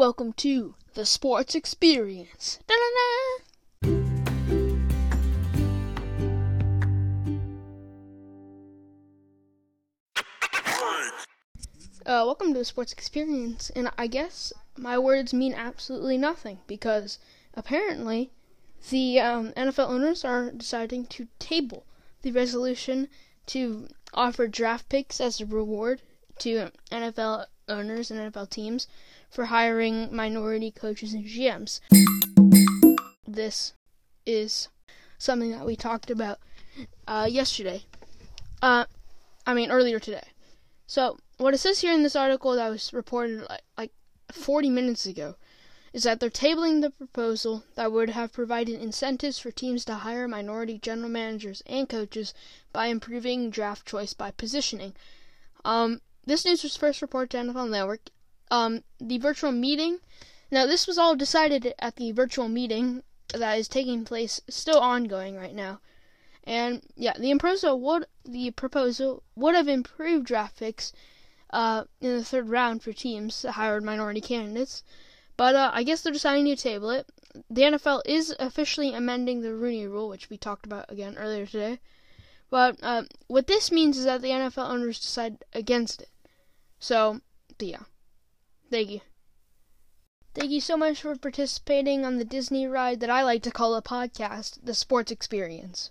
Welcome to the Sports Experience. Da-da-da. Uh, welcome to the Sports Experience, and I guess my words mean absolutely nothing because apparently the um, NFL owners are deciding to table the resolution to offer draft picks as a reward to NFL owners and NFL teams for hiring minority coaches and GMs. This is something that we talked about uh, yesterday. Uh, I mean, earlier today. So, what it says here in this article that was reported like, like 40 minutes ago is that they're tabling the proposal that would have provided incentives for teams to hire minority general managers and coaches by improving draft choice by positioning. Um, this news was first reported to NFL Network. Um, the virtual meeting. Now, this was all decided at the virtual meeting that is taking place, still ongoing right now. And yeah, the proposal would the proposal would have improved draft picks uh, in the third round for teams that hired minority candidates. But uh, I guess they're deciding to table it. The NFL is officially amending the Rooney Rule, which we talked about again earlier today. But uh, what this means is that the NFL owners decide against it. So, yeah. Thank you. Thank you so much for participating on the Disney ride that I like to call a podcast, The Sports Experience.